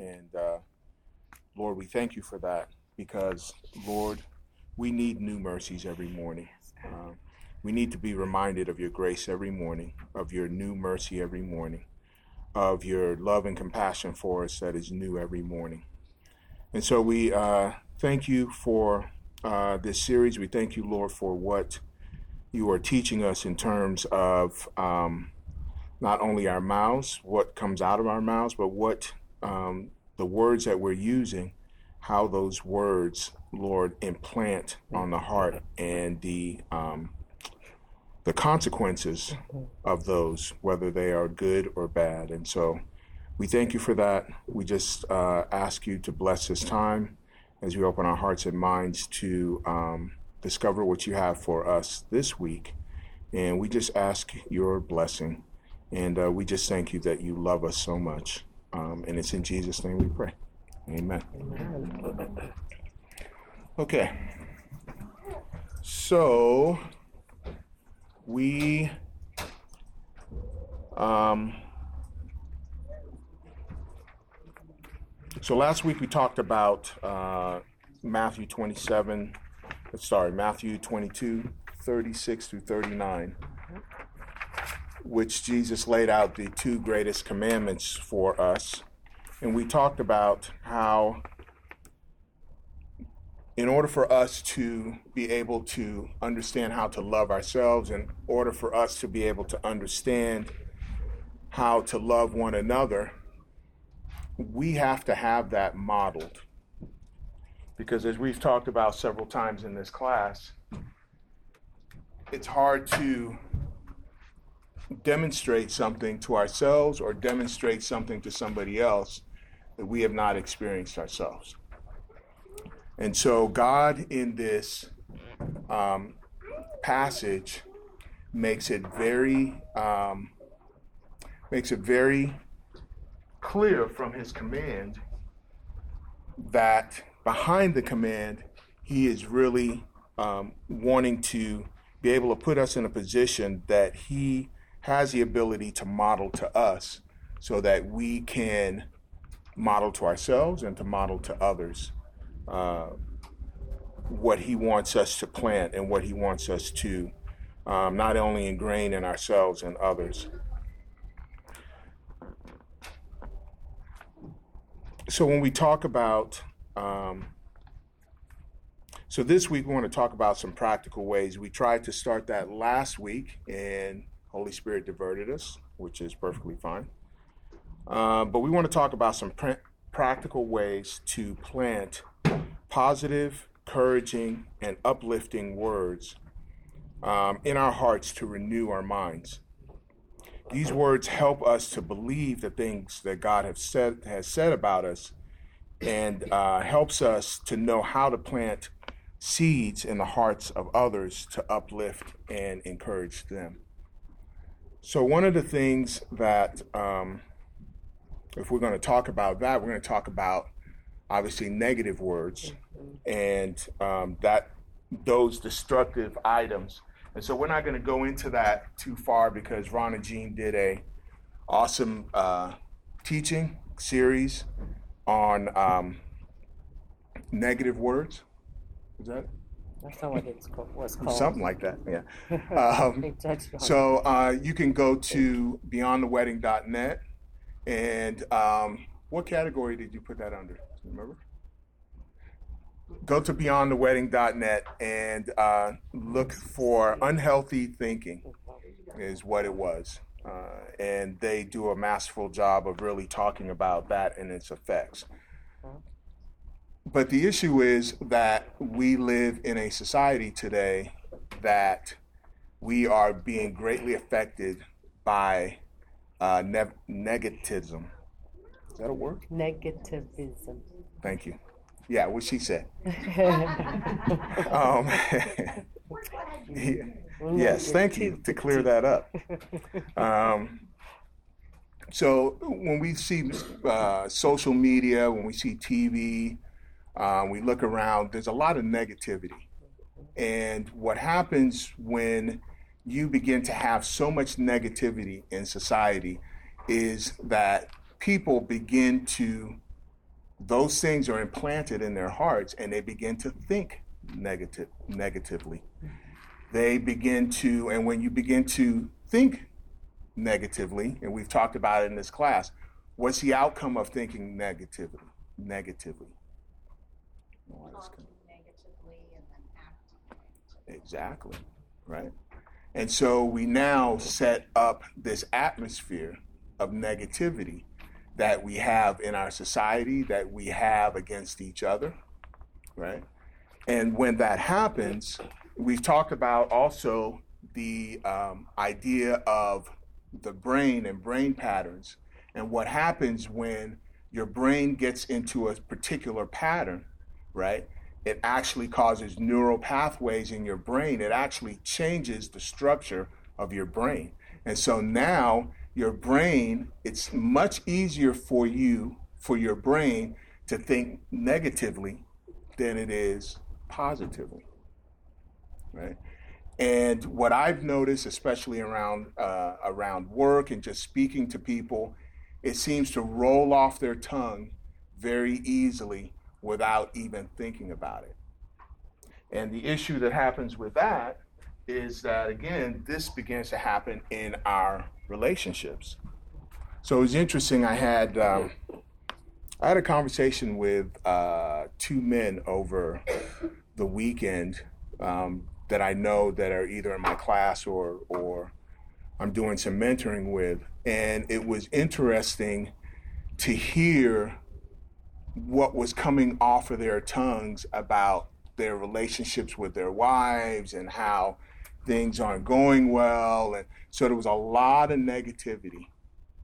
And uh, Lord, we thank you for that because, Lord, we need new mercies every morning. Uh, we need to be reminded of your grace every morning, of your new mercy every morning, of your love and compassion for us that is new every morning. And so we uh, thank you for uh, this series. We thank you, Lord, for what you are teaching us in terms of um, not only our mouths, what comes out of our mouths, but what um, the words that we're using, how those words, Lord, implant on the heart and the um, the consequences of those, whether they are good or bad. And so we thank you for that. We just uh, ask you to bless this time as we open our hearts and minds to um, discover what you have for us this week. And we just ask your blessing. And uh, we just thank you that you love us so much. Um, and it's in Jesus' name we pray. Amen. Amen. Okay. So we um, so last week we talked about uh, Matthew 27, sorry, Matthew 22, 36 through 39, which Jesus laid out the two greatest commandments for us. And we talked about how in order for us to be able to understand how to love ourselves, in order for us to be able to understand how to love one another, we have to have that modeled. Because as we've talked about several times in this class, it's hard to demonstrate something to ourselves or demonstrate something to somebody else that we have not experienced ourselves. And so, God in this um, passage makes it very um, makes it very clear from His command that behind the command, He is really um, wanting to be able to put us in a position that He has the ability to model to us, so that we can model to ourselves and to model to others uh, what he wants us to plant and what he wants us to um, not only ingrain in ourselves and others. So when we talk about, um, so this week we want to talk about some practical ways. We tried to start that last week, and Holy Spirit diverted us, which is perfectly fine. Uh, but we want to talk about some pr- practical ways to plant positive, encouraging, and uplifting words um, in our hearts to renew our minds. These words help us to believe the things that God has said, has said about us and uh, helps us to know how to plant seeds in the hearts of others to uplift and encourage them. So, one of the things that, um, if we're going to talk about that, we're going to talk about obviously negative words and um, that those destructive items. And so we're not going to go into that too far because Ron and Jean did a awesome uh, teaching series on um, negative words. Is that? That's not what it was called. Something like that, yeah. Um, so uh, you can go to beyondthewedding.net. And um, what category did you put that under? remember? Go to beyondthewedding.net and uh, look for unhealthy thinking, is what it was. Uh, and they do a masterful job of really talking about that and its effects. But the issue is that we live in a society today that we are being greatly affected by uh, ne- negativism is that a word? Negativism. Thank you. Yeah, what she said. um, yes, thank you to clear that up. Um, so when we see uh, social media, when we see TV, uh, we look around, there's a lot of negativity. And what happens when you begin to have so much negativity in society is that people begin to those things are implanted in their hearts and they begin to think negative negatively. They begin to, and when you begin to think negatively, and we've talked about it in this class, what's the outcome of thinking negatively? Negatively. Talking negatively and then acting negatively. Exactly, right? And so we now set up this atmosphere of negativity that we have in our society, that we have against each other, right? And when that happens, we've talked about also the um, idea of the brain and brain patterns and what happens when your brain gets into a particular pattern, right? It actually causes neural pathways in your brain. It actually changes the structure of your brain. And so now your brain, it's much easier for you, for your brain to think negatively than it is positively, right? And what I've noticed, especially around uh, around work and just speaking to people, it seems to roll off their tongue very easily without even thinking about it. And the issue that happens with that is that again, this begins to happen in our relationships. So it was interesting. I had um, I had a conversation with uh, two men over the weekend um, that I know that are either in my class or or I'm doing some mentoring with, and it was interesting to hear what was coming off of their tongues about their relationships with their wives and how things aren't going well. And so there was a lot of negativity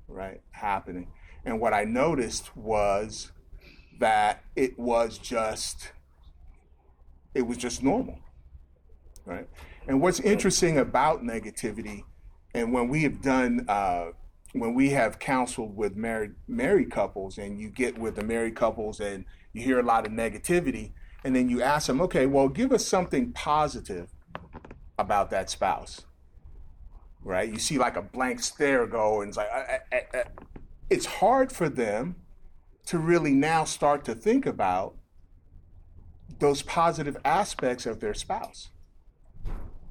right happening. And what i noticed was that it was just it was just normal right? And what's interesting about negativity and when we have done uh, when we have counseled with married married couples and you get with the married couples and you hear a lot of negativity and then you ask them okay well give us something positive about that spouse. Right? You see like a blank stare go and it's like I, I, I, it's hard for them to really now start to think about those positive aspects of their spouse.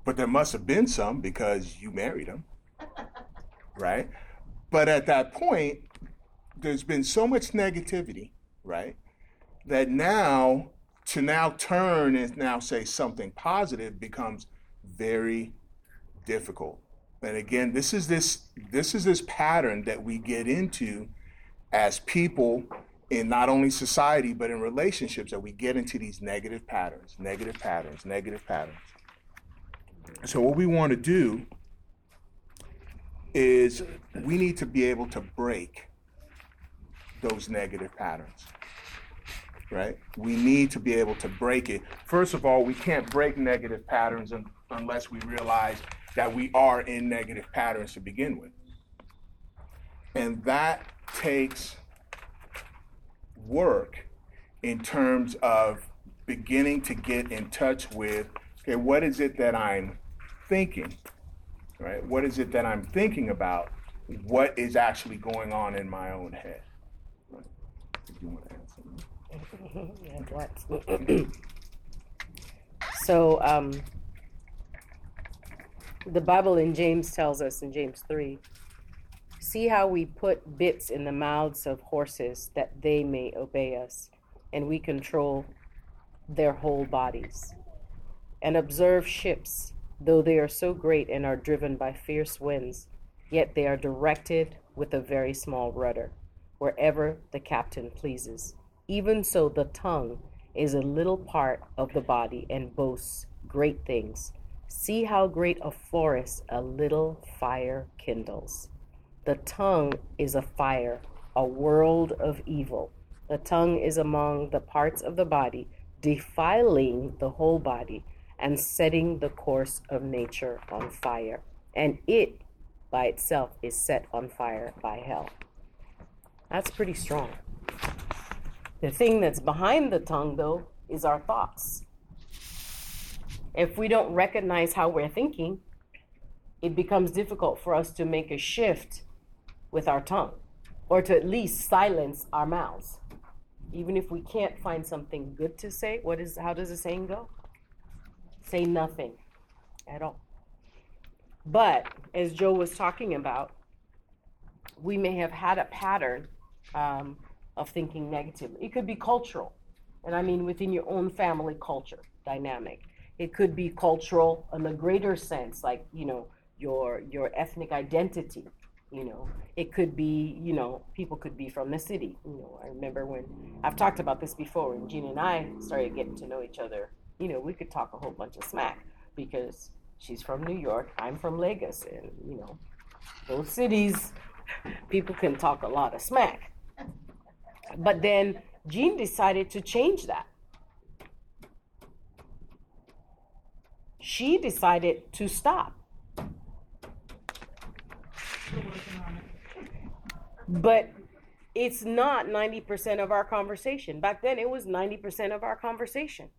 But there must have been some because you married them. Right but at that point, there's been so much negativity, right? That now to now turn and now say something positive becomes very difficult. And again, this is this this is this pattern that we get into as people in not only society but in relationships that we get into these negative patterns, negative patterns, negative patterns. So what we want to do is we need to be able to break those negative patterns. Right? We need to be able to break it. First of all, we can't break negative patterns un- unless we realize that we are in negative patterns to begin with. And that takes work in terms of beginning to get in touch with okay, what is it that I'm thinking? Right? What is it that I'm thinking about? What is actually going on in my own head? Right? you want to what? so, um, the Bible in James tells us in James 3 see how we put bits in the mouths of horses that they may obey us, and we control their whole bodies. And observe ships Though they are so great and are driven by fierce winds, yet they are directed with a very small rudder, wherever the captain pleases. Even so, the tongue is a little part of the body and boasts great things. See how great a forest a little fire kindles. The tongue is a fire, a world of evil. The tongue is among the parts of the body, defiling the whole body and setting the course of nature on fire. And it by itself is set on fire by hell. That's pretty strong. The thing that's behind the tongue, though, is our thoughts. If we don't recognize how we're thinking, it becomes difficult for us to make a shift with our tongue or to at least silence our mouths. Even if we can't find something good to say, what is how does the saying go? Say nothing at all. But as Joe was talking about, we may have had a pattern um, of thinking negatively. It could be cultural, and I mean within your own family culture dynamic. It could be cultural in a greater sense, like you know your your ethnic identity. You know, it could be you know people could be from the city. You know, I remember when I've talked about this before. When Gina and I started getting to know each other, you know, we could talk a whole bunch of smack because she's from New York, I'm from Lagos, and you know, both cities, people can talk a lot of smack. But then Jean decided to change that. She decided to stop. But it's not 90% of our conversation. Back then, it was 90% of our conversation.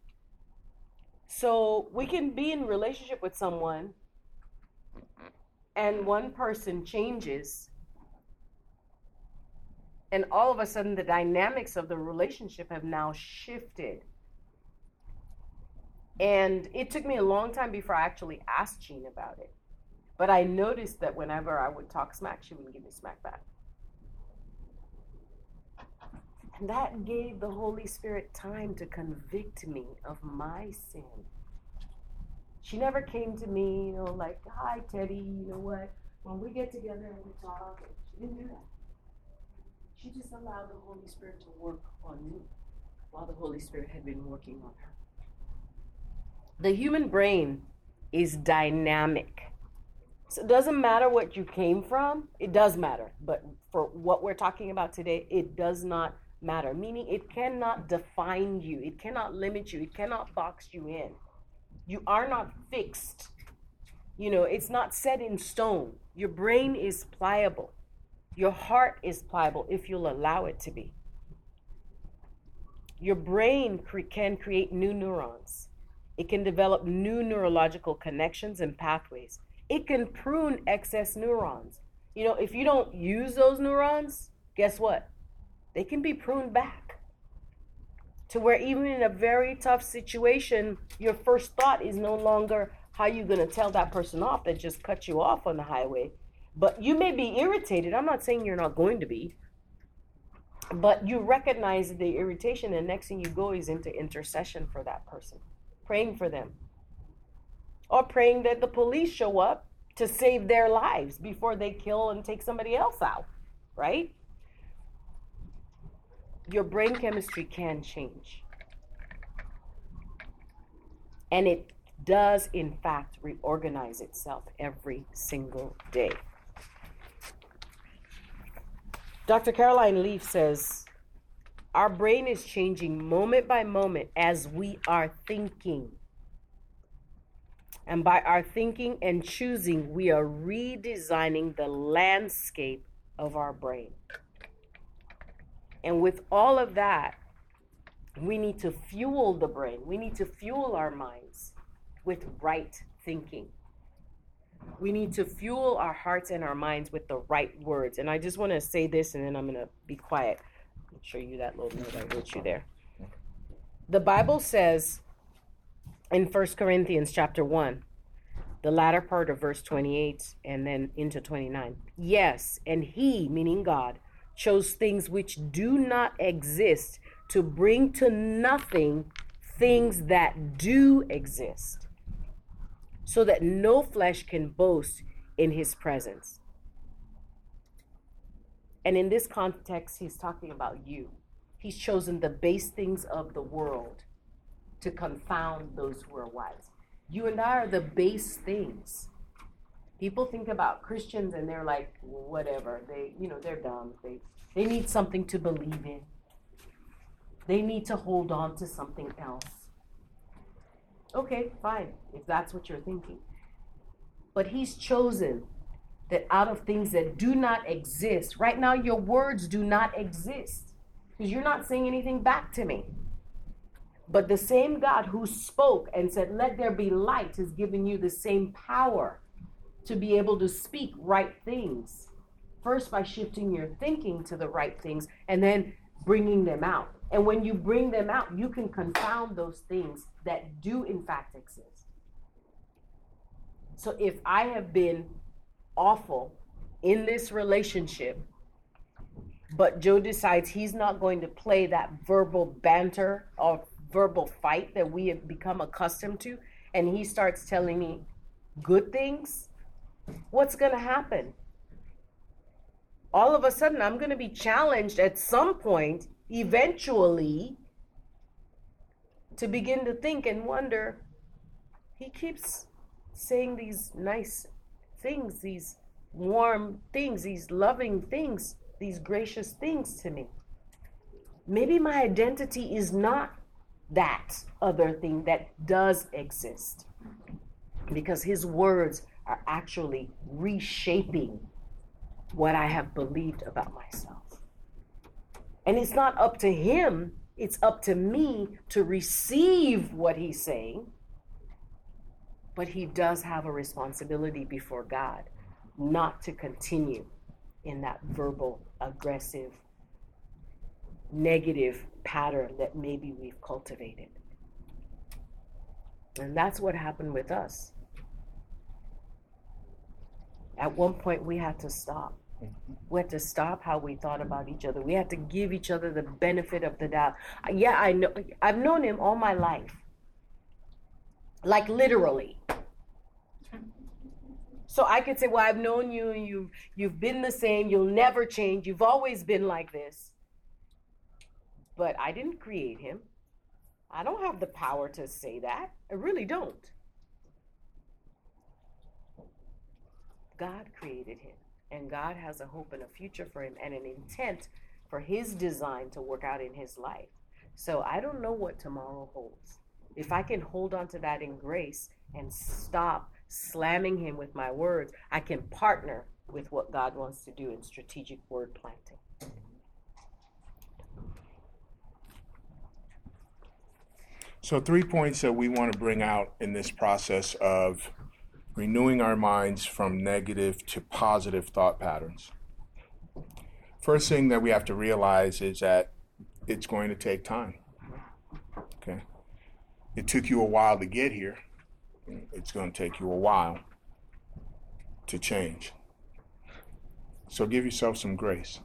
So we can be in relationship with someone and one person changes and all of a sudden the dynamics of the relationship have now shifted. And it took me a long time before I actually asked Jean about it. But I noticed that whenever I would talk smack, she wouldn't give me smack back. And that gave the Holy Spirit time to convict me of my sin. She never came to me, you know, like, hi, Teddy, you know what? When we get together and we talk, she didn't do that. She just allowed the Holy Spirit to work on me while the Holy Spirit had been working on her. The human brain is dynamic. So it doesn't matter what you came from, it does matter. But for what we're talking about today, it does not matter, meaning it cannot define you, it cannot limit you, it cannot box you in. You are not fixed. You know, it's not set in stone. Your brain is pliable. Your heart is pliable if you'll allow it to be. Your brain cre- can create new neurons. It can develop new neurological connections and pathways. It can prune excess neurons. You know, if you don't use those neurons, guess what? They can be pruned back to where even in a very tough situation, your first thought is no longer how you're going to tell that person off that just cut you off on the highway. But you may be irritated. I'm not saying you're not going to be. But you recognize the irritation, and next thing you go is into intercession for that person, praying for them. Or praying that the police show up to save their lives before they kill and take somebody else out, right? Your brain chemistry can change. And it does, in fact, reorganize itself every single day. Dr. Caroline Leaf says, Our brain is changing moment by moment as we are thinking. And by our thinking and choosing, we are redesigning the landscape of our brain. And with all of that, we need to fuel the brain. We need to fuel our minds with right thinking. We need to fuel our hearts and our minds with the right words. And I just want to say this and then I'm going to be quiet. I'll show you that little note I wrote you there. The Bible says in 1 Corinthians chapter 1, the latter part of verse 28 and then into 29. Yes, and he, meaning God, chose things which do not exist to bring to nothing things that do exist, so that no flesh can boast in his presence. And in this context, he's talking about you. He's chosen the base things of the world to confound those who are wise. You and I are the base things people think about Christians and they're like, whatever. They, you know, they're dumb. They, they need something to believe in. They need to hold on to something else. Okay, fine, if that's what you're thinking. But He's chosen that out of things that do not exist, right now your words do not exist because you're not saying anything back to me. But the same God who spoke and said, Let there be light, has given you the same power to be able to speak right things. First, by shifting your thinking to the right things, and then bringing them out. And when you bring them out, you can confound those things that do, in fact, exist. So if I have been awful in this relationship, but Joe decides he's not going to play that verbal banter or verbal fight that we have become accustomed to, and he starts telling me good things, what's going to happen? All of a sudden, I'm going to be challenged at some point, eventually, to begin to think and wonder. He keeps saying these nice things, these warm things, these loving things, these gracious things to me. Maybe my identity is not that other thing that does exist because his words are actually reshaping what I have believed about myself. And it's not up to him, it's up to me to receive what he's saying. But he does have a responsibility before God not to continue in that verbal, aggressive, negative pattern that maybe we've cultivated. And that's what happened with us. At one point, we had to stop. Mm-hmm. We had to stop how we thought about each other. We had to give each other the benefit of the doubt. Yeah, I know. I've known him all my life, like literally. So I could say, "Well, I've known you, and you've you've been the same. You'll never change. You've always been like this." But I didn't create him. I don't have the power to say that. I really don't. God created him, and God has a hope and a future for him and an intent for his design to work out in his life. So I don't know what tomorrow holds. If I can hold on to that in grace and stop slamming him with my words, I can partner with what God wants to do in strategic word planting. So, three points that we want to bring out in this process of renewing our minds from negative to positive thought patterns. First thing that we have to realize is that it's going to take time. Okay? It took you a while to get here, it's going to take you a while to change. So, give yourself some grace.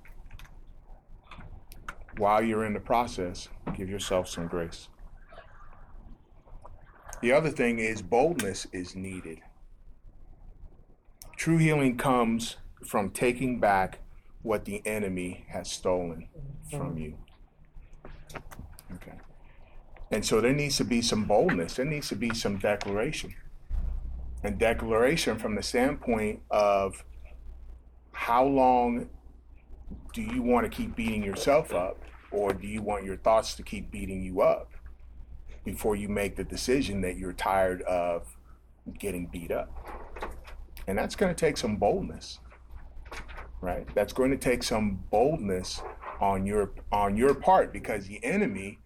While you're in the process, give yourself some grace. The other thing is boldness is needed. True healing comes from taking back what the enemy has stolen from you. Okay. And so there needs to be some boldness, there needs to be some declaration. And declaration from the standpoint of how long do you want to keep beating yourself up, or do you want your thoughts to keep beating you up? before you make the decision that you're tired of getting beat up. And that's going to take some boldness. Right? That's going to take some boldness on your on your part because the enemy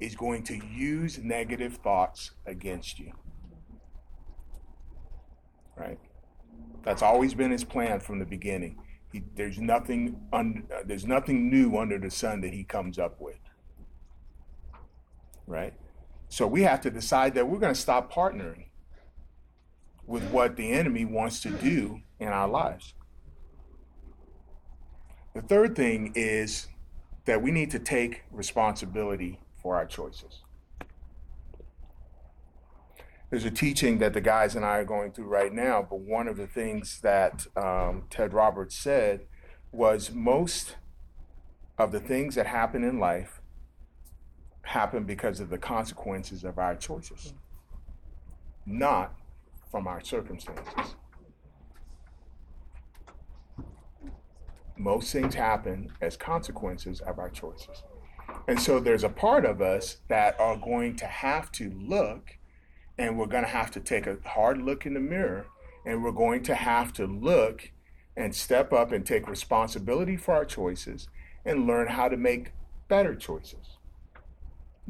is going to use negative thoughts against you. Right? That's always been his plan from the beginning. He, there's nothing un, uh, there's nothing new under the sun that he comes up with. Right? So we have to decide that we're going to stop partnering with what the enemy wants to do in our lives. The third thing is that we need to take responsibility for our choices. There's a teaching that the guys and I are going through right now, but one of the things that um, Ted Roberts said was most of the things that happen in life happen because of the consequences of our choices, not from our circumstances. Most things happen as consequences of our choices. And so there's a part of us that are going to have to look, and we're going to have to take a hard look in the mirror, and we're going to have to look and step up and take responsibility for our choices and learn how to make better choices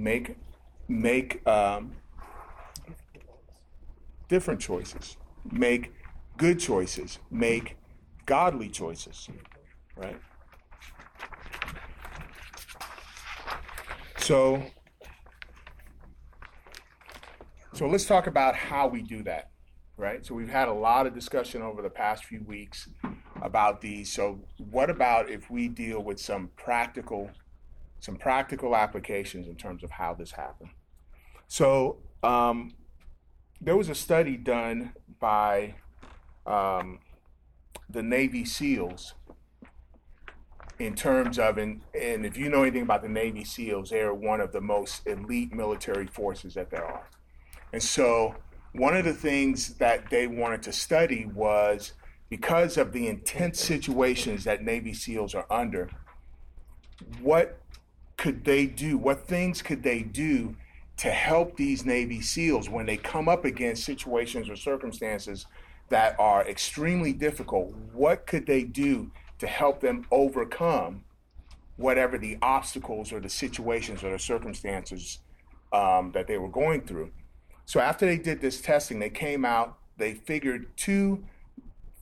make make um, different choices, make good choices, make godly choices, right? So, so let's talk about how we do that, right? So we've had a lot of discussion over the past few weeks about these. So what about if we deal with some practical, some practical applications in terms of how this happened? So um, there was a study done by um, the Navy SEALs in terms of and and if you know anything about the Navy SEALs, they're one of the most elite military forces that there are. And so one of the things that they wanted to study was because of the intense situations that Navy SEALs are under, what could they do? What things could they do to help these Navy SEALs when they come up against situations or circumstances that are extremely difficult? What could they do to help them overcome whatever the obstacles or the situations or the circumstances um, that they were going through. So after they did this testing, they came out, they figured two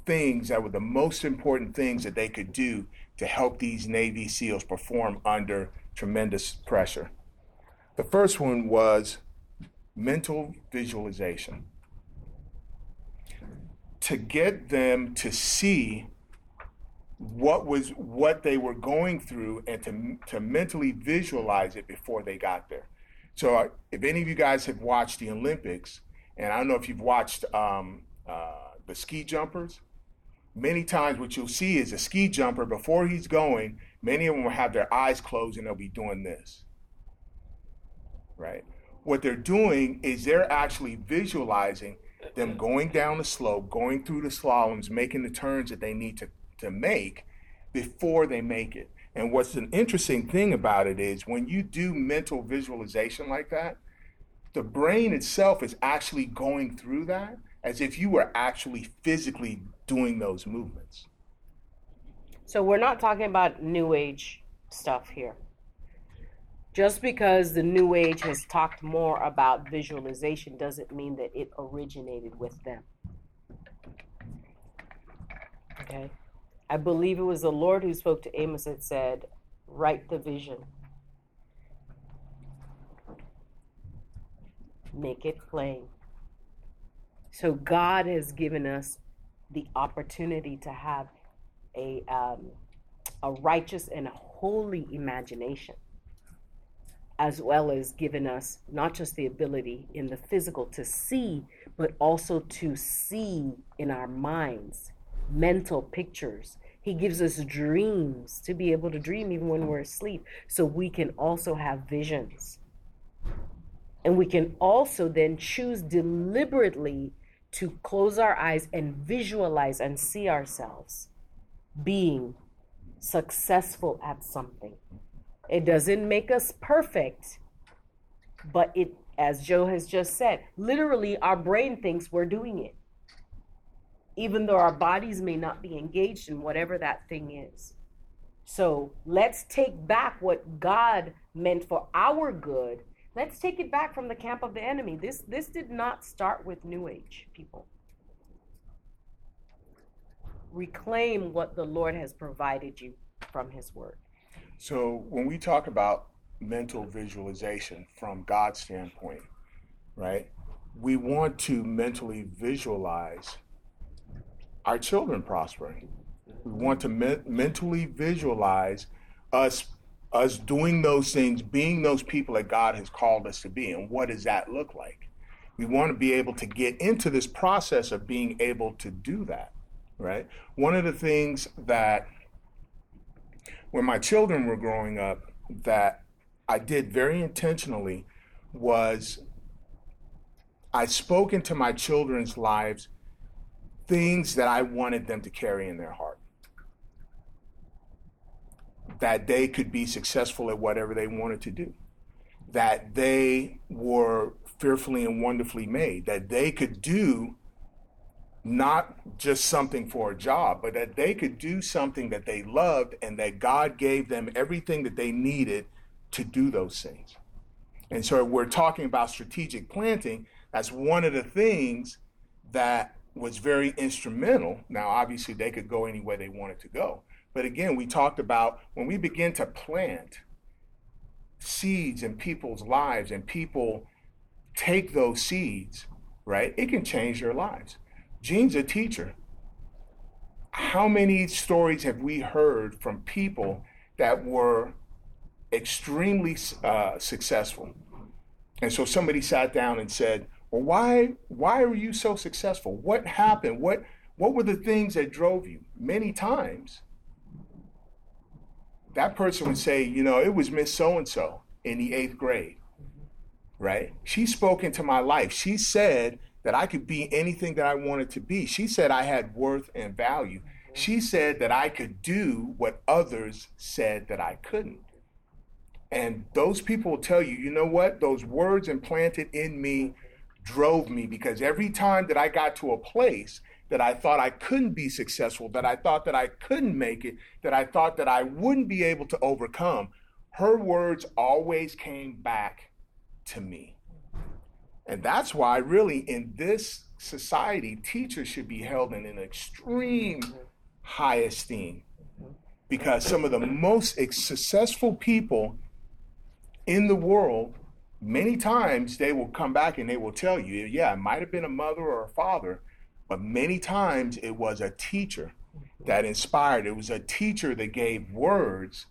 things that were the most important things that they could do to help these Navy SEALs perform under tremendous pressure. The first one was mental visualization. To get them to see what was what they were going through and to to mentally visualize it before they got there. So uh, if any of you guys have watched the Olympics, and I don't know if you've watched um, uh, the ski jumpers, many times what you'll see is a ski jumper before he's going. Many of them will have their eyes closed and they'll be doing this. Right. What they're doing is they're actually visualizing them going down the slope, going through the slaloms, making the turns that they need to to make before they make it. And what's an interesting thing about it is when you do mental visualization like that, the brain itself is actually going through that as if you were actually physically doing those movements. So we're not talking about new age stuff here. Just because the new age has talked more about visualization doesn't mean that it originated with them. Okay? I believe it was the Lord who spoke to Amos and said, Write the vision. Make it plain. So God has given us the opportunity to have a, um, a righteous and a holy imagination, as well as given us not just the ability in the physical to see, but also to see in our minds mental pictures. He gives us dreams to be able to dream even when we're asleep, so we can also have visions. And we can also then choose deliberately to close our eyes and visualize and see ourselves being successful at something. It doesn't make us perfect, but it, as Joe has just said, literally our brain thinks we're doing it even though our bodies may not be engaged in whatever that thing is. So let's take back what God meant for our good. Let's take it back from the camp of the enemy. This this did not start with New Age people. Reclaim what the Lord has provided you from His Word. So when we talk about mental visualization from God's standpoint, right? We want to mentally visualize our children prospering. We want to me- mentally visualize us us doing those things, being those people that God has called us to be. And what does that look like? We want to be able to get into this process of being able to do that, right? One of the things that when my children were growing up that I did very intentionally was I spoke into my children's lives things that I wanted them to carry in their heart. That they could be successful at whatever they wanted to do. That they were fearfully and wonderfully made. That they could do not just something for a job, but that they could do something that they loved and that God gave them everything that they needed to do those things. And so we're talking about strategic planting. That's one of the things that was very instrumental. Now, obviously, they could go any way they wanted to go. But again, we talked about when we begin to plant, seeds in people's lives and people take those seeds, right, it can change their lives. Gene's a teacher. How many stories have we heard from people that were extremely uh, successful? And so somebody sat down and said, "Well, why why are you so successful? What happened? What what were the things that drove you?" Many times, that person would say, "You know, it was Miss So and So in the eighth grade." Right? She spoke into my life. She said that I could be anything that I wanted to be. She said I had worth and value. She said that I could do what others said that I couldn't. And those people will tell you, you know what? Those words implanted in me drove me because every time that I got to a place that I thought I couldn't be successful, that I thought that I couldn't make it, that I thought that I wouldn't be able to overcome, her words always came back to me. And that's why, really, in this society, teachers should be held in an extreme high esteem because some of the most successful people in the world, many times they will come back and they will tell you, yeah, it might have been a mother or a father, but many times it was a teacher that inspired. It was a teacher that gave words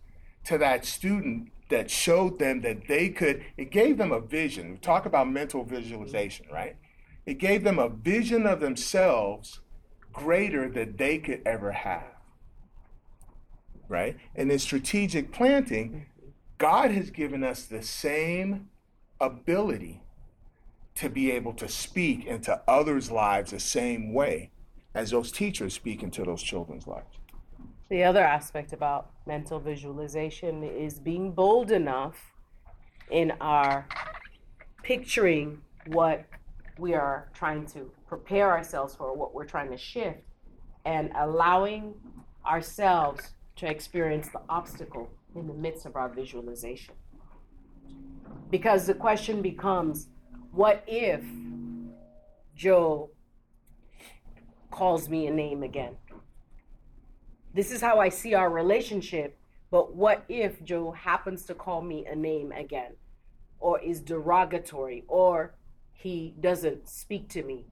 to that student that showed them that they could, it gave them a vision. We talk about mental visualization, right? It gave them a vision of themselves greater than they could ever have. Right? And in strategic planting, God has given us the same ability to be able to speak into others' lives the same way as those teachers speak into those children's lives. The other aspect about mental visualization is being bold enough in our picturing what we are trying to prepare ourselves for, what we're trying to shift, and allowing ourselves to experience the obstacle in the midst of our visualization. Because the question becomes what if Joe calls me a name again? This is how I see our relationship, but what if Joe happens to call me a name again? Or is derogatory, or he doesn't speak to me?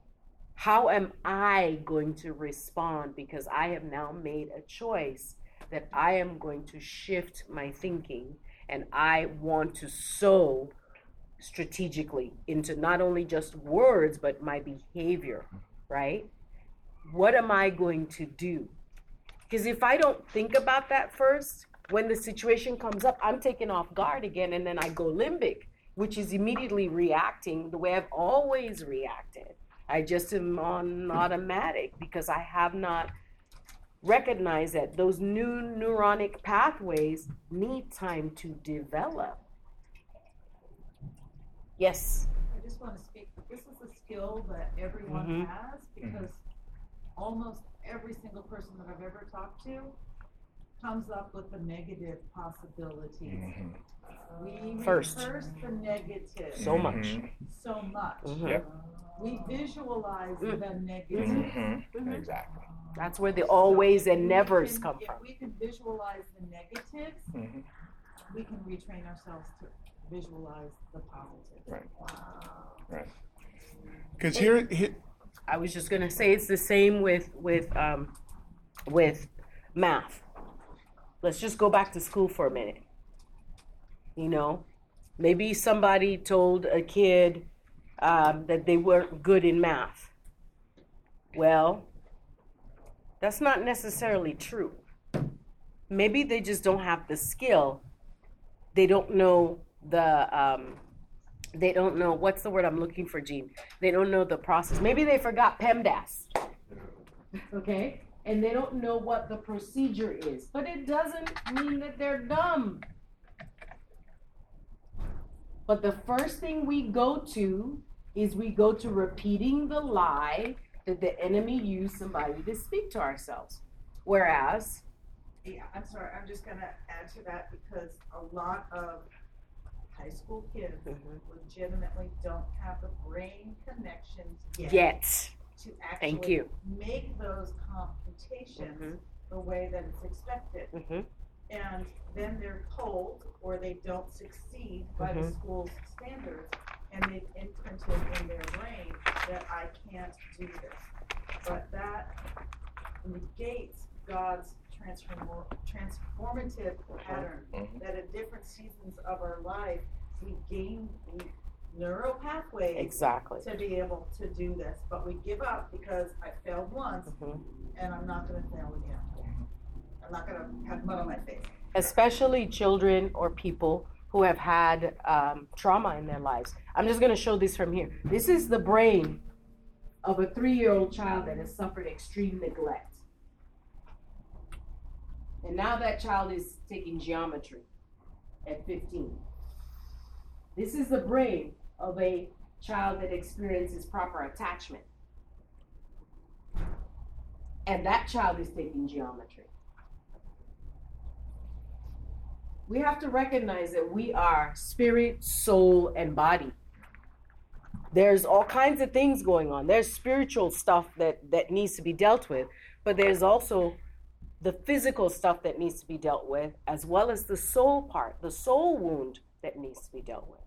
How am I going to respond? Because I have now made a choice that I am going to shift my thinking and I want to sow strategically into not only just words, but my behavior, right? What am I going to do? Because if I don't think about that first, when the situation comes up, I'm taken off guard again, and then I go limbic, which is immediately reacting the way I've always reacted. I just am on automatic because I have not recognized that those new neuronic pathways need time to develop. Yes. I just want to speak. This is a skill that everyone mm-hmm. has because mm-hmm. almost every single person that I've ever talked to comes up with the negative possibilities. Mm-hmm. We first the negative so much, mm-hmm. so much. Mm-hmm. Yep. We visualize mm. the negative. Mm-hmm. Exactly. That's where the always and nevers can, come from. If we can visualize the negatives, mm-hmm. we can retrain ourselves to visualize the positives. Right. Right. Because here, here, I was just gonna say it's the same with with um, with math. Let's just go back to school for a minute. You know, maybe somebody told a kid um, that they weren't good in math. Well, that's not necessarily true. Maybe they just don't have the skill. They don't know the um, they don't know what's the word I'm looking for, Gene. They don't know the process. Maybe they forgot PEMDAS. Okay? And they don't know what the procedure is. But it doesn't mean that they're dumb. But the first thing we go to is we go to repeating the lie that the enemy used somebody to speak to ourselves. Whereas, yeah, I'm sorry, I'm just going to add to that because a lot of high school kids mm-hmm. legitimately don't have the brain connections yet, yet. to actually Thank you. make those computations mm-hmm. the way that it's expected. Mm-hmm. and then they're told or they don't succeed by the Mhm. school's standards and they've imprinted in their brain that I can't do this. But that negates God's transform- transformative pattern Mhm. that at different seasons of our life we gain neural pathways Exactly. to be able to do this, but we give up because I failed once Mhm. and I'm not going to fail again. I'm not going to have mud on my face. Especially children or people who have had um, trauma in their lives. I'm just going to show this from here. This is the brain of a three year old child that has suffered extreme neglect. And now that child is taking geometry at 15. This is the brain of a child that experiences proper attachment. And that child is taking geometry. We have to recognize that we are spirit, soul, and body. There's all kinds of things going on. There's spiritual stuff that, that needs to be dealt with, but there's also the physical stuff that needs to be dealt with, as well as the soul part, the soul wound that needs to be dealt with.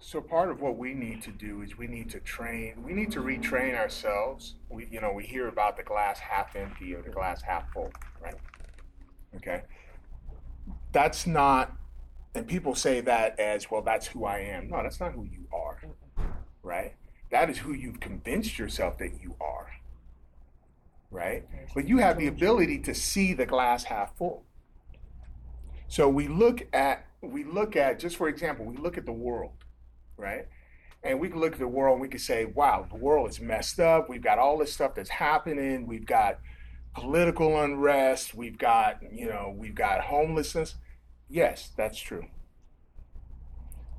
So part of what we need to do is we need to train. We need to retrain ourselves. We, you know, we hear about the glass half empty or the glass half full, right? Okay. That's not, and people say that as well. That's who I am. No, that's not who you are, right? That is who you've convinced yourself that you are, right? But you have the ability to see the glass half full. So we look at we look at just for example, we look at the world right? And we can look at the world and we can say, wow, the world is messed up. We've got all this stuff that's happening. We've got political unrest. We've got, you know, we've got homelessness. Yes, that's true.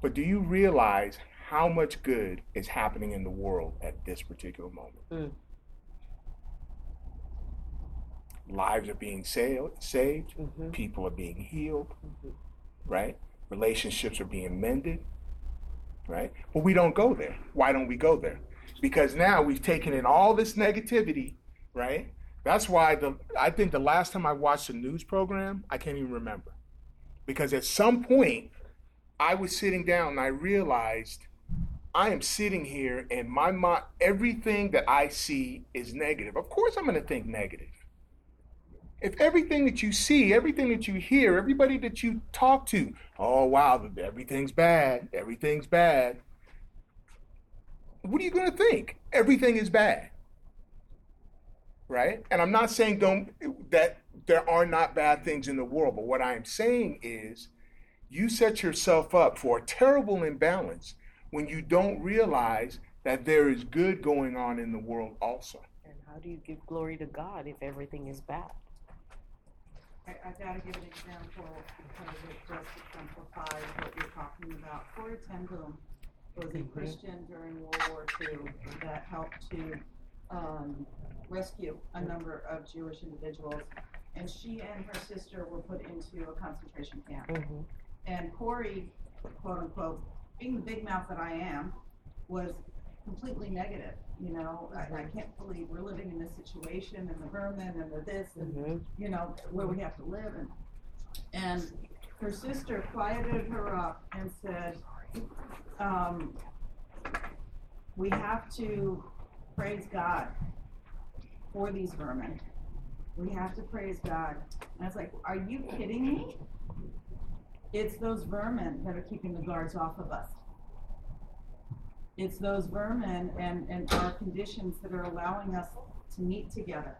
But do you realize how much good is happening in the world at this particular moment? Mm. Lives are being sa- saved, Mhm. people are being healed, Mhm. right? Relationships are being mended, right? But we don't go there. Why don't we go there? Because now we've taken in all this negativity, right? That's why the I think the last time I watched a news program, I can't even remember. Because at some point I was sitting down and I realized I am sitting here and my mind everything that I see is negative. Of course I'm going to think negative. If everything that you see, everything that you hear, everybody that you talk to, oh wow, everything's bad, everything's bad. What are you going to think? Everything is bad. Right? And I'm not saying don't that there are not bad things in the world, but what I'm saying is you set yourself up for a terrible imbalance when you don't realize that there is good going on in the world also. And how do you give glory to God if everything is bad? I, I gotta give an example because it just exemplifies what you're talking about. Corrie Ten Boom was a Mhm. Christian during World War II that helped to, um, rescue a number of Jewish individuals. And she and her sister were put into a concentration camp. Mm-hmm. And Corrie, quote unquote, being the big mouth that I am, was completely negative. You know, I, I can't believe we're living in this situation and the vermin and the this and Mm-hmm. you know, where we have to live and and her sister quieted her up and said, um, we have to praise God for these vermin. We have to praise God. And I was like, are you kidding me? It's those vermin that are keeping the guards off of us. It's those vermin and, and our conditions that are allowing us to meet together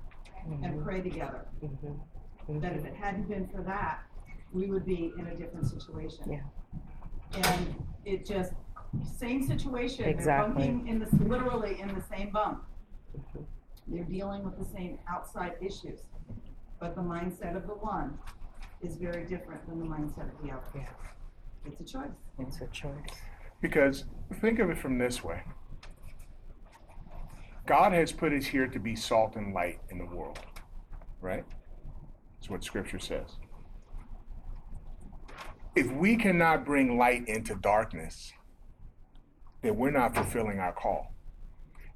and mm-hmm. pray together. Mm-hmm. That if mm-hmm. it hadn't been for that, we would be in a different situation. Yeah. And it just, same situation, they're Exactly. bumping in this, literally in the same bump. Mm-hmm. They're dealing with the same outside issues. But the mindset of the one is very different than the mindset of the other. Yeah. It's a choice. It's a choice. Because think of it from this way God has put us here to be salt and light in the world, right? That's what Scripture says. If we cannot bring light into darkness, then we're not fulfilling our call.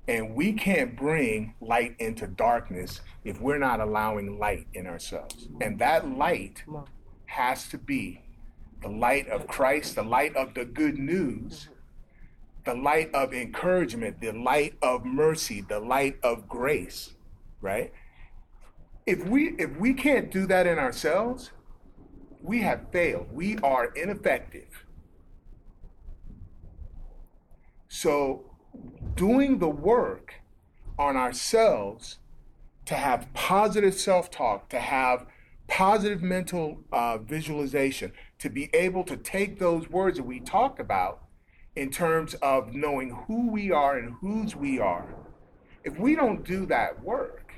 And we can't bring light into darkness if we're not allowing light in ourselves. And that light has to be the light of Christ, the light of the good news, the light of encouragement, the light of mercy, the light of grace, right? If we if we can't do that in ourselves, we have failed. We are ineffective. So doing the work on ourselves to have positive self-talk, to have positive mental uh, visualization, to be able to take those words that we talked about in terms of knowing who we are and whose we are. If we don't do that work,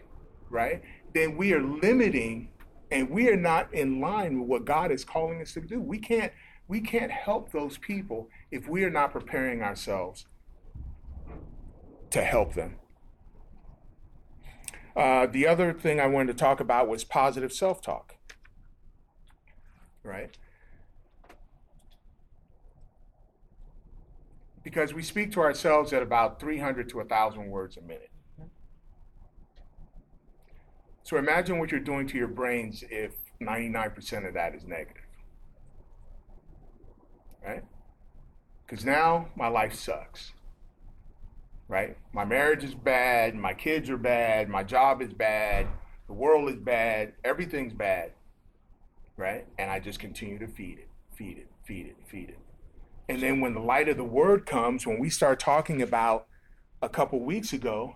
right, then we are limiting and we are not in line with what God is calling us to do. We can't we can't help those people if we are not preparing ourselves to help them. Uh, the other thing I wanted to talk about was positive self talk. Right? Because we speak to ourselves at about 300 to 1,000 words a minute. So imagine what you're doing to your brains if 99% of that is negative. Right? Because now my life sucks. Right? My marriage is bad, my kids are bad, my job is bad, the world is bad, everything's bad. Right? And I just continue to feed it, feed it, feed it, feed it. And then when the light of the word comes, when we start talking about a couple weeks ago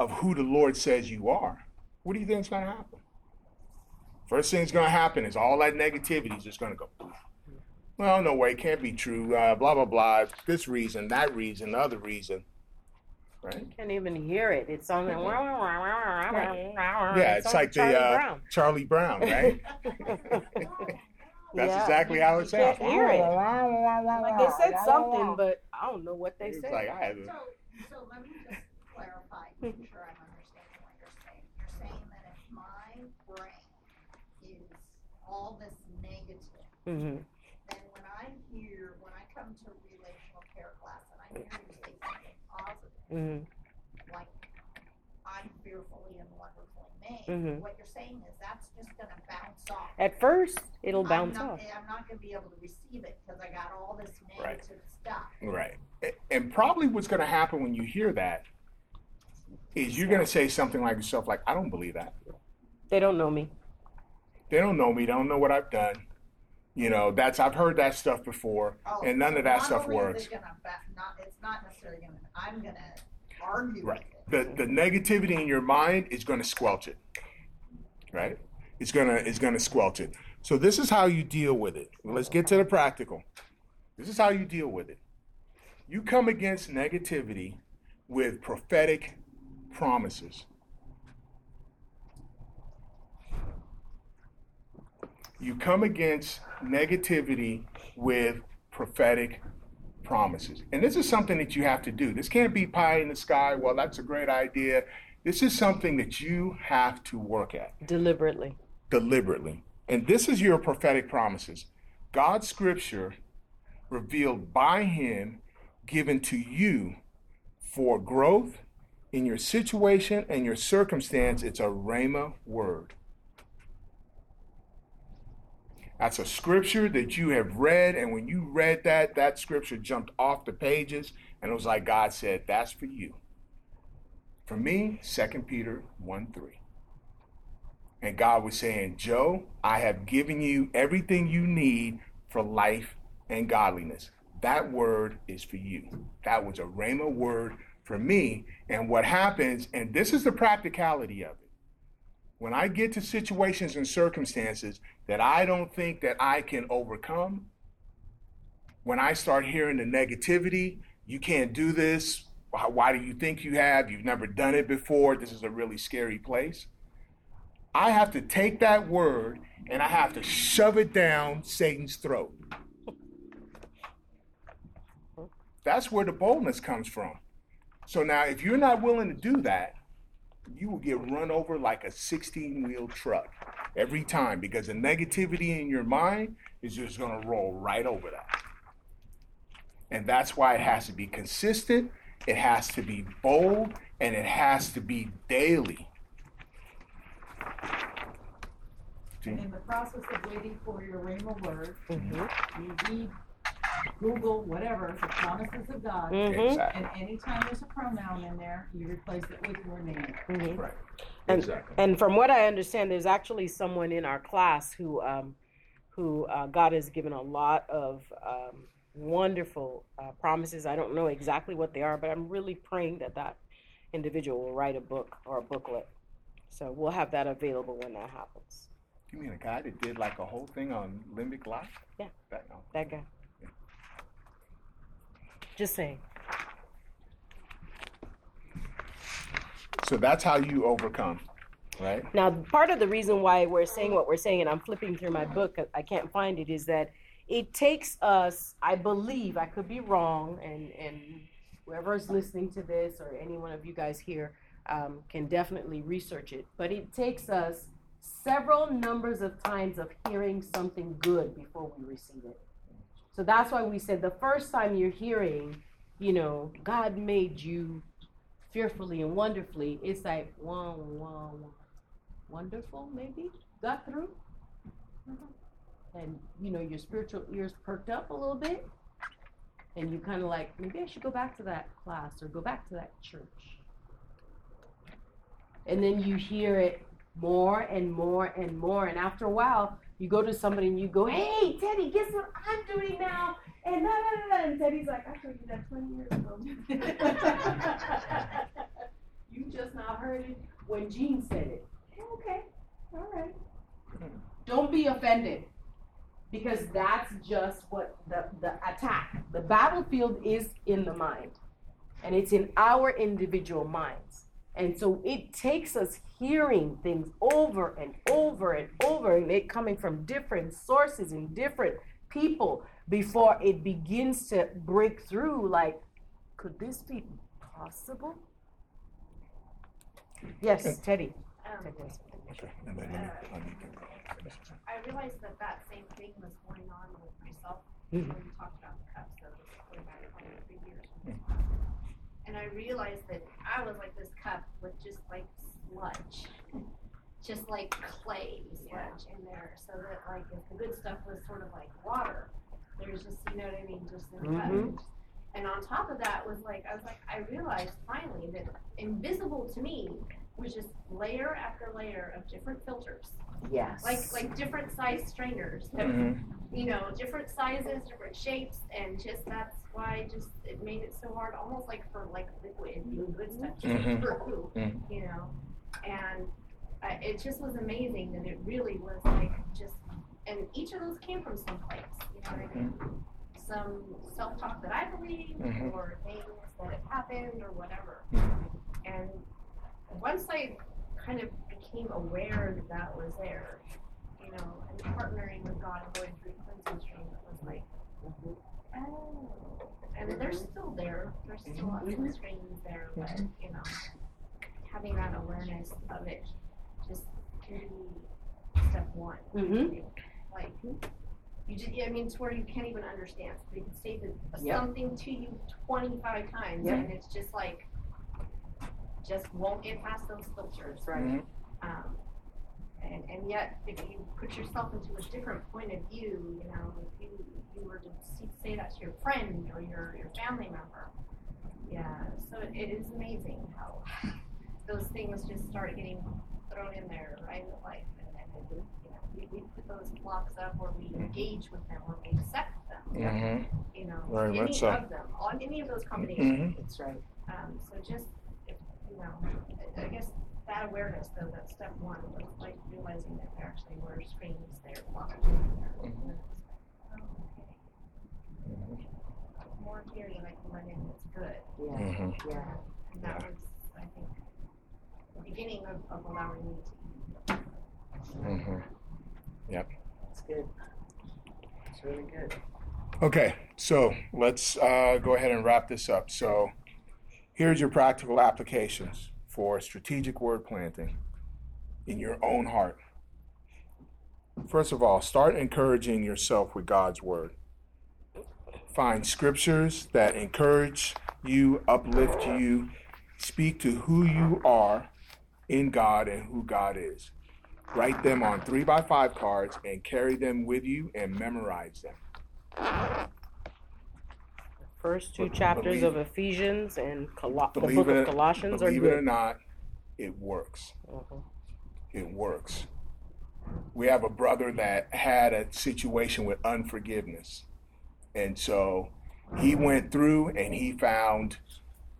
of who the Lord says you are, what do you think is going to happen? First thing that's going to happen is all that negativity is just going to go. Well, no way, it can't be true. Uh, blah blah blah. This reason, that reason, the other reason. Right? You can't even hear it. It's on the. Yeah, it's, like Charlie the uh, Brown. Charlie Brown, right? That's Yeah. exactly how it You sounds. can't hear it. Like they said something, but I don't know what they It's said. like I have So, so let me just clarify, make sure I'm understanding what you're saying. You're saying that if my brain is all this negative, mm-hmm. then when I hear, when I come to relational care class and I hear you say something positive, hmm like, I'm fearfully and wonderfully made, Mhm. what you're saying is that's just gonna bounce off. At first, it'll I'm bounce not- off. I'm not gonna be able to receive it, cause I got all this Right. negative stuff. right. A- And probably what's going to happen when you hear that is you're going to say something like yourself, like, I don't believe that. They don't know me. They don't know me. They don't know what I've done. You know, that's I've heard that stuff before, Oh, and none so of that not stuff only is works. gonna ba- not, it's not necessarily gonna, I'm gonna argue with Right. it. The the negativity in your mind is going to squelch it. Right? It's gonna it's gonna squelch it. So this is how you deal with it. Let's get to the practical. This is how you deal with it. You come against negativity with prophetic promises. You come against negativity with prophetic promises. And this is something that you have to do. This can't be pie in the sky. Well, that's a great idea. This is something that you have to work at Deliberately. deliberately. And this is your prophetic promises. God's scripture revealed by Him, given to you for growth in your situation and your circumstance. It's a Rhema word. That's a scripture that you have read, and when you read that, that scripture jumped off the pages, and it was like God said, That's for you. For me, 2 Peter 1 3. And God was saying, Joe, I have given you everything you need for life and godliness. That word is for you. That was a Rhema word for me. And what happens, and this is the practicality of it. When I get to situations and circumstances that I don't think that I can overcome, when I start hearing the negativity, you can't do this. Why do you think you have? You've never done it before. This is a really scary place. I have to take that word and I have to shove it down Satan's throat. That's where the boldness comes from. So now, if you're not willing to do that, you will get run over like a 16 wheel truck every time because the negativity in your mind is just going to roll right over that. And that's why it has to be consistent it has to be bold, and it has to be daily. And in the process of waiting for your Rhema word, Mm-hmm. you read, Google, whatever, the promises of God. Mm-hmm. Exactly. And anytime there's a pronoun in there, you replace it with your name. Mm-hmm. Right. And, Exactly. and from what I understand, there's actually someone in our class who, um, who uh, God has given a lot of um, wonderful uh, promises. I don't know exactly what they are, but I'm really praying that that individual will write a book or a booklet. So we'll have that available when that happens. You mean a guy that did like a whole thing on limbic life? Yeah. That, no. That guy. Just saying. So that's how you overcome, right? Now, part of the reason why we're saying what we're saying, and I'm flipping through my book, I can't find it, is that it takes us, I believe, I could be wrong, and, and whoever's listening to this or any one of you guys here um, can definitely research it, but it takes us several numbers of times of hearing something good before we receive it. So that's why we said the first time you're hearing, you know, God made you fearfully and wonderfully, it's like, wow, wow, wonderful maybe? Got through? Mm-hmm. And you know your spiritual ears perked up a little bit and you kind of like maybe i should go back to that class or go back to that church. And then you hear it more and more and more and after a while you go to somebody and you go hey teddy guess what i'm doing now and da, da, da. and teddy's like i told you that 20 years ago you just now heard it when gene said it okay, all right. Don't be offended because that's just what the, the attack, the battlefield is in the mind and it's in our individual minds. And so it takes us hearing things over and over and over and it coming from different sources and different people before it begins to break through like, could this be possible? Yes, Teddy. Um, Teddy Okay. And then let me, let me I realized that that same thing was going on with myself Mhm. when we talked about the cups. So this is going back probably three years. Hmm. And I realized that I was like this cup with just like sludge, just like clay sludge in there. So that like if the good stuff was sort of like water, there's just you know what I mean, just in the Mhm. cup. And on top of that was like I was like I realized finally that invisible to me was just layer after layer of different filters Yes. like like different size strainers that, Mhm. you know different sizes different shapes and just that's why just it made it so hard almost like for like liquid you know, good stuff just Mhm. through, Mhm. you know and I, it just was amazing that it really was like just and each of those came from someplace you know what I mean some self-talk that I believed Mhm. or things that have happened or whatever Mhm. and once I kind of became aware that that was there, you know, and partnering with God and going through cleansing stream, it was like, oh, and they're still there. There's still lots of streams there, but you know, having that awareness of it just can be step one. Mhm. Like, you just, I mean, it's where you can't even understand. They can say the, Yep. something to you 25 times, Yep. and it's just like, just won't get past those filters. Right. Mhm. Um, and, and yet, if you put yourself into a different point of view, you know, if you, you were to see, say that to your friend or your, your family member, yeah, so it, it is amazing how those things just start getting thrown in there right in life. And, and you know, we, we put those blocks up or we engage with them, or we accept them, Mhm. you know, Very any much so. of them, on any of those combinations. Mhm. That's right. Um, so just, if, you know, I- I guess that awareness though, that step one was like realizing that there actually were screens there, blockages there. And then like, oh, okay. More here that I can in that's good. Yeah. Mhm. Yeah. And that was, I think, the beginning of, of allowing me to. Mhm. Yep. That's good. It's really good. Okay, so let's uh, go ahead and wrap this up. So, here's your practical applications for strategic word planting in your own heart. First of all, start encouraging yourself with God's word. Find scriptures that encourage you, uplift you, speak to who you are in God and who God is. Write them on three by five cards and carry them with you and memorize them. First two But chapters believe- of Ephesians and Colo- the Believe book it, of Colossians are believe it or good. not, it works. Mhm. It works. We have a brother that had a situation with unforgiveness. And so he went through and he found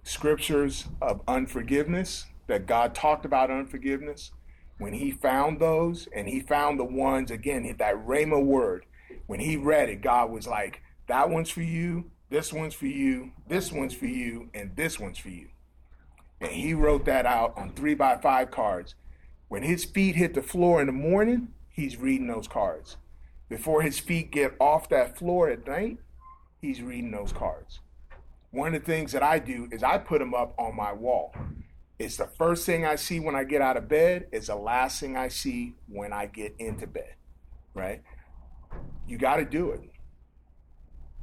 scriptures of unforgiveness that God talked about unforgiveness. When he found those and he found the ones, again, that Rhema word, when he read it, God was like, that one's for you, this one's for you, this one's for you, and this one's for you. And he wrote that out on three by five cards. When his feet hit the floor in the morning, he's reading those cards. Before his feet get off that floor at night, he's reading those cards. One of the things that I do is I put them up on my wall. It's the first thing I see when I get out of bed, it's the last thing I see when I get into bed, right? You got to do it.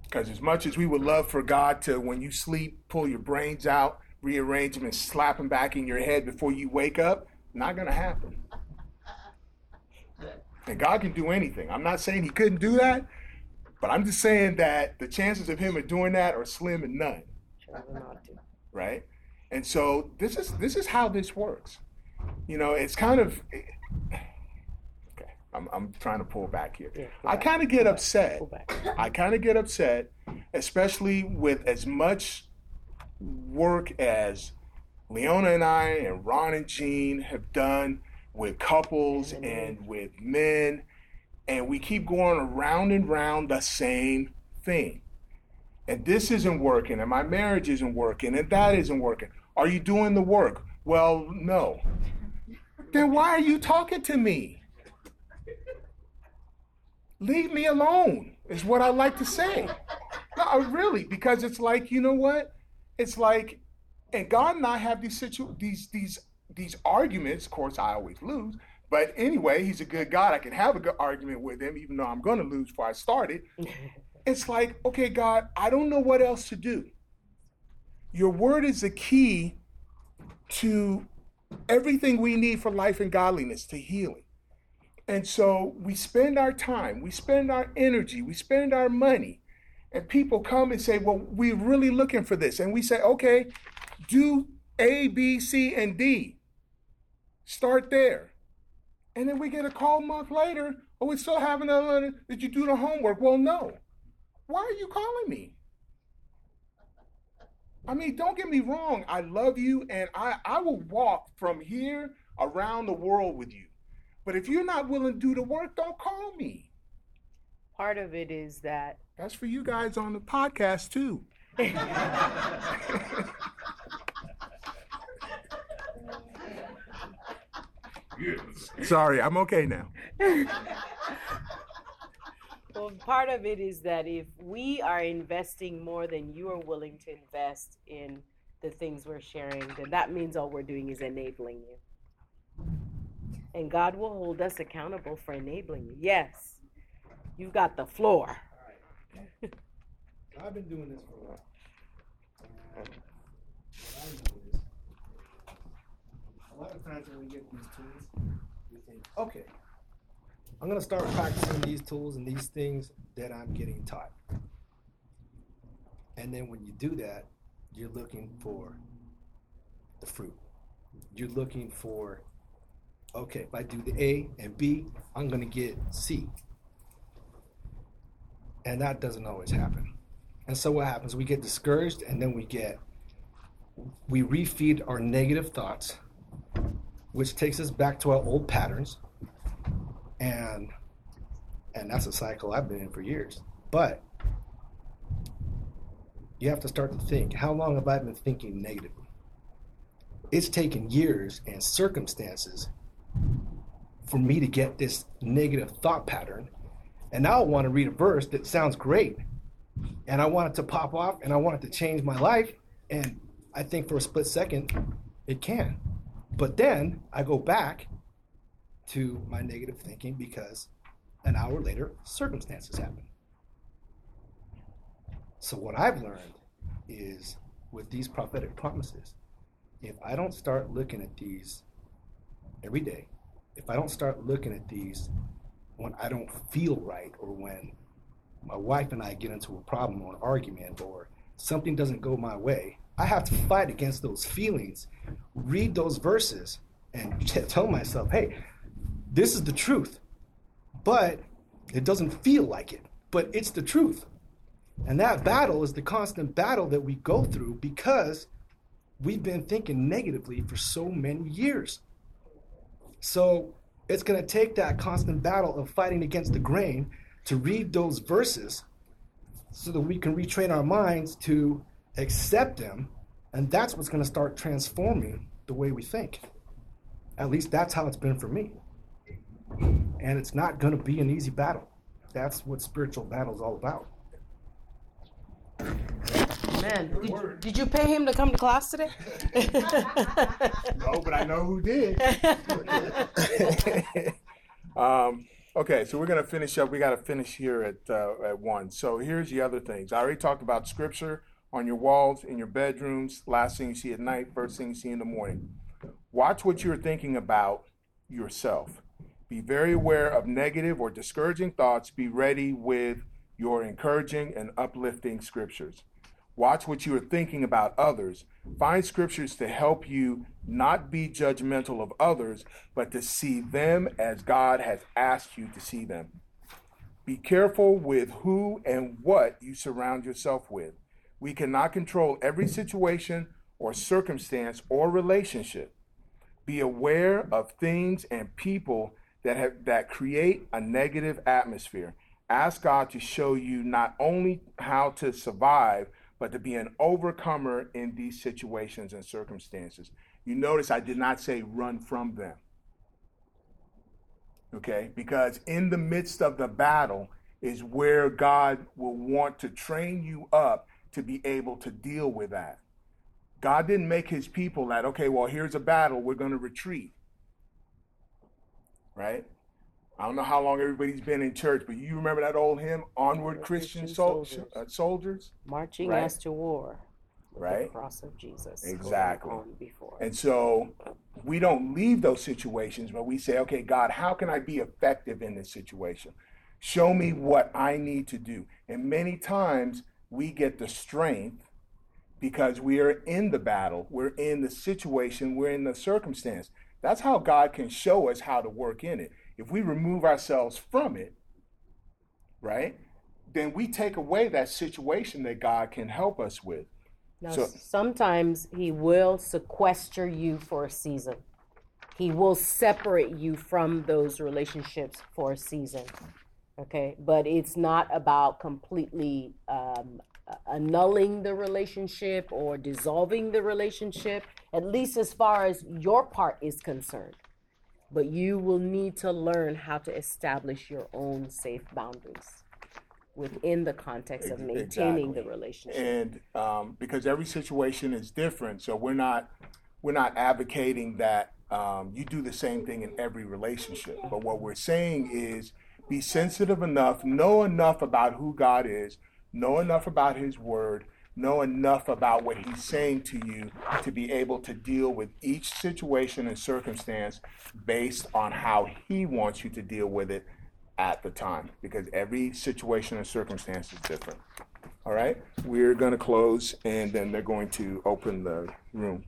Because as much as we would love for God to, when you sleep, pull your brains out, rearrange them, and slap them back in your head before you wake up, not going to happen. And God can do anything. I'm not saying He couldn't do that, but I'm just saying that the chances of Him of doing that are slim and none, right? And so this is this is how this works. You know, it's kind of okay. I'm I'm trying to pull back here. Yeah, pull I kind of get upset. I kind of get upset, especially with as much work as Leona and I and Ron and Jean have done with couples and with men, and we keep going around and round the same thing. And this isn't working, and my marriage isn't working, and that isn't working. Are you doing the work? Well, no. Then why are you talking to me? Leave me alone is what I like to say. No, uh, really, because it's like you know what? It's like, and God and I have these situ these these these arguments. Of course, I always lose. But anyway, he's a good God. I can have a good argument with him, even though I'm going to lose before I started. It's like, okay, God, I don't know what else to do. Your word is the key to everything we need for life and godliness, to healing. And so we spend our time, we spend our energy, we spend our money, and people come and say, Well, we're really looking for this. And we say, Okay, do A, B, C, and D. Start there. And then we get a call a month later, Oh, we still haven't done Did you do the homework? Well, no. Why are you calling me? I mean, don't get me wrong. I love you, and I, I will walk from here around the world with you. But if you're not willing to do the work, don't call me. Part of it is that That's for you guys on the podcast too. Sorry, I'm okay now. well, part of it is that if we are investing more than you are willing to invest in the things we're sharing, then that means all we're doing is enabling you. And God will hold us accountable for enabling you. Yes, you've got the floor. So I've been doing this for a while. And what I know is, a lot of times when we get these tools, we think, okay, I'm gonna start practicing these tools and these things that I'm getting taught. And then when you do that, you're looking for the fruit. You're looking for, okay, if I do the A and B, I'm gonna get C. And that doesn't always happen. And so what happens? We get discouraged and then we get we refeed our negative thoughts, which takes us back to our old patterns. And and that's a cycle I've been in for years. But you have to start to think, how long have I been thinking negatively? It's taken years and circumstances for me to get this negative thought pattern. And now I want to read a verse that sounds great and I want it to pop off and I want it to change my life. And I think for a split second, it can. But then I go back to my negative thinking because an hour later, circumstances happen. So what I've learned is with these prophetic promises, if I don't start looking at these every day, if I don't start looking at these when I don't feel right or when my wife and I get into a problem or an argument or something doesn't go my way, I have to fight against those feelings, read those verses, and tell myself, hey, this is the truth. But it doesn't feel like it, but it's the truth. And that battle is the constant battle that we go through because we've been thinking negatively for so many years. So it's going to take that constant battle of fighting against the grain to read those verses so that we can retrain our minds to accept them. And that's what's going to start transforming the way we think. At least that's how it's been for me. And it's not going to be an easy battle. That's what spiritual battle is all about. Man, did, did you pay him to come to class today? no, but I know who did. um, okay, so we're going to finish up. We got to finish here at uh, at one. So here's the other things. I already talked about scripture on your walls, in your bedrooms. Last thing you see at night, first thing you see in the morning. Watch what you're thinking about yourself. Be very aware of negative or discouraging thoughts. Be ready with your encouraging and uplifting scriptures. Watch what you are thinking about others. Find scriptures to help you not be judgmental of others, but to see them as God has asked you to see them. Be careful with who and what you surround yourself with. We cannot control every situation or circumstance or relationship. Be aware of things and people that have that create a negative atmosphere. Ask God to show you not only how to survive, but to be an overcomer in these situations and circumstances. You notice I did not say run from them. Okay? Because in the midst of the battle is where God will want to train you up to be able to deal with that. God didn't make his people that, okay, well, here's a battle, we're going to retreat. Right? I don't know how long everybody's been in church, but you remember that old hymn, "Onward, Christian, Christian soldiers. Uh, soldiers. marching right? as to war." Right. The cross of Jesus. Exactly. And so we don't leave those situations, but we say, "Okay, God, how can I be effective in this situation? Show me what I need to do." And many times we get the strength because we are in the battle, we're in the situation, we're in the circumstance. That's how God can show us how to work in it. If we remove ourselves from it, right, then we take away that situation that God can help us with. Now, so, sometimes He will sequester you for a season. He will separate you from those relationships for a season. Okay, but it's not about completely um, annulling the relationship or dissolving the relationship, at least as far as your part is concerned but you will need to learn how to establish your own safe boundaries within the context of maintaining exactly. the relationship. And um, because every situation is different, so we're not we're not advocating that um, you do the same thing in every relationship. But what we're saying is be sensitive enough, know enough about who God is, know enough about His Word, know enough about what he's saying to you to be able to deal with each situation and circumstance based on how he wants you to deal with it at the time because every situation and circumstance is different. All right, we're going to close and then they're going to open the room.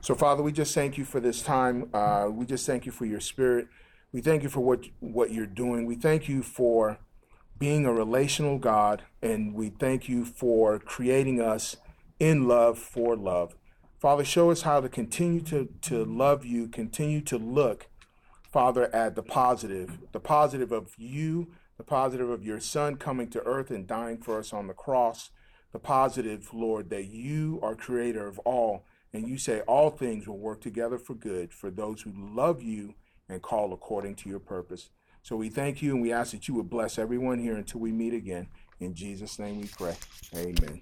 So, Father, we just thank you for this time. Uh, we just thank you for your spirit. We thank you for what what you're doing. We thank you for being a relational God, and we thank you for creating us in love for love. Father, show us how to continue to, to love you, continue to look, Father, at the positive, the positive of you, the positive of your Son coming to earth and dying for us on the cross, the positive, Lord, that you are creator of all, and you say all things will work together for good for those who love you and call according to your purpose. So we thank you and we ask that you would bless everyone here until we meet again. In Jesus' name we pray. Amen.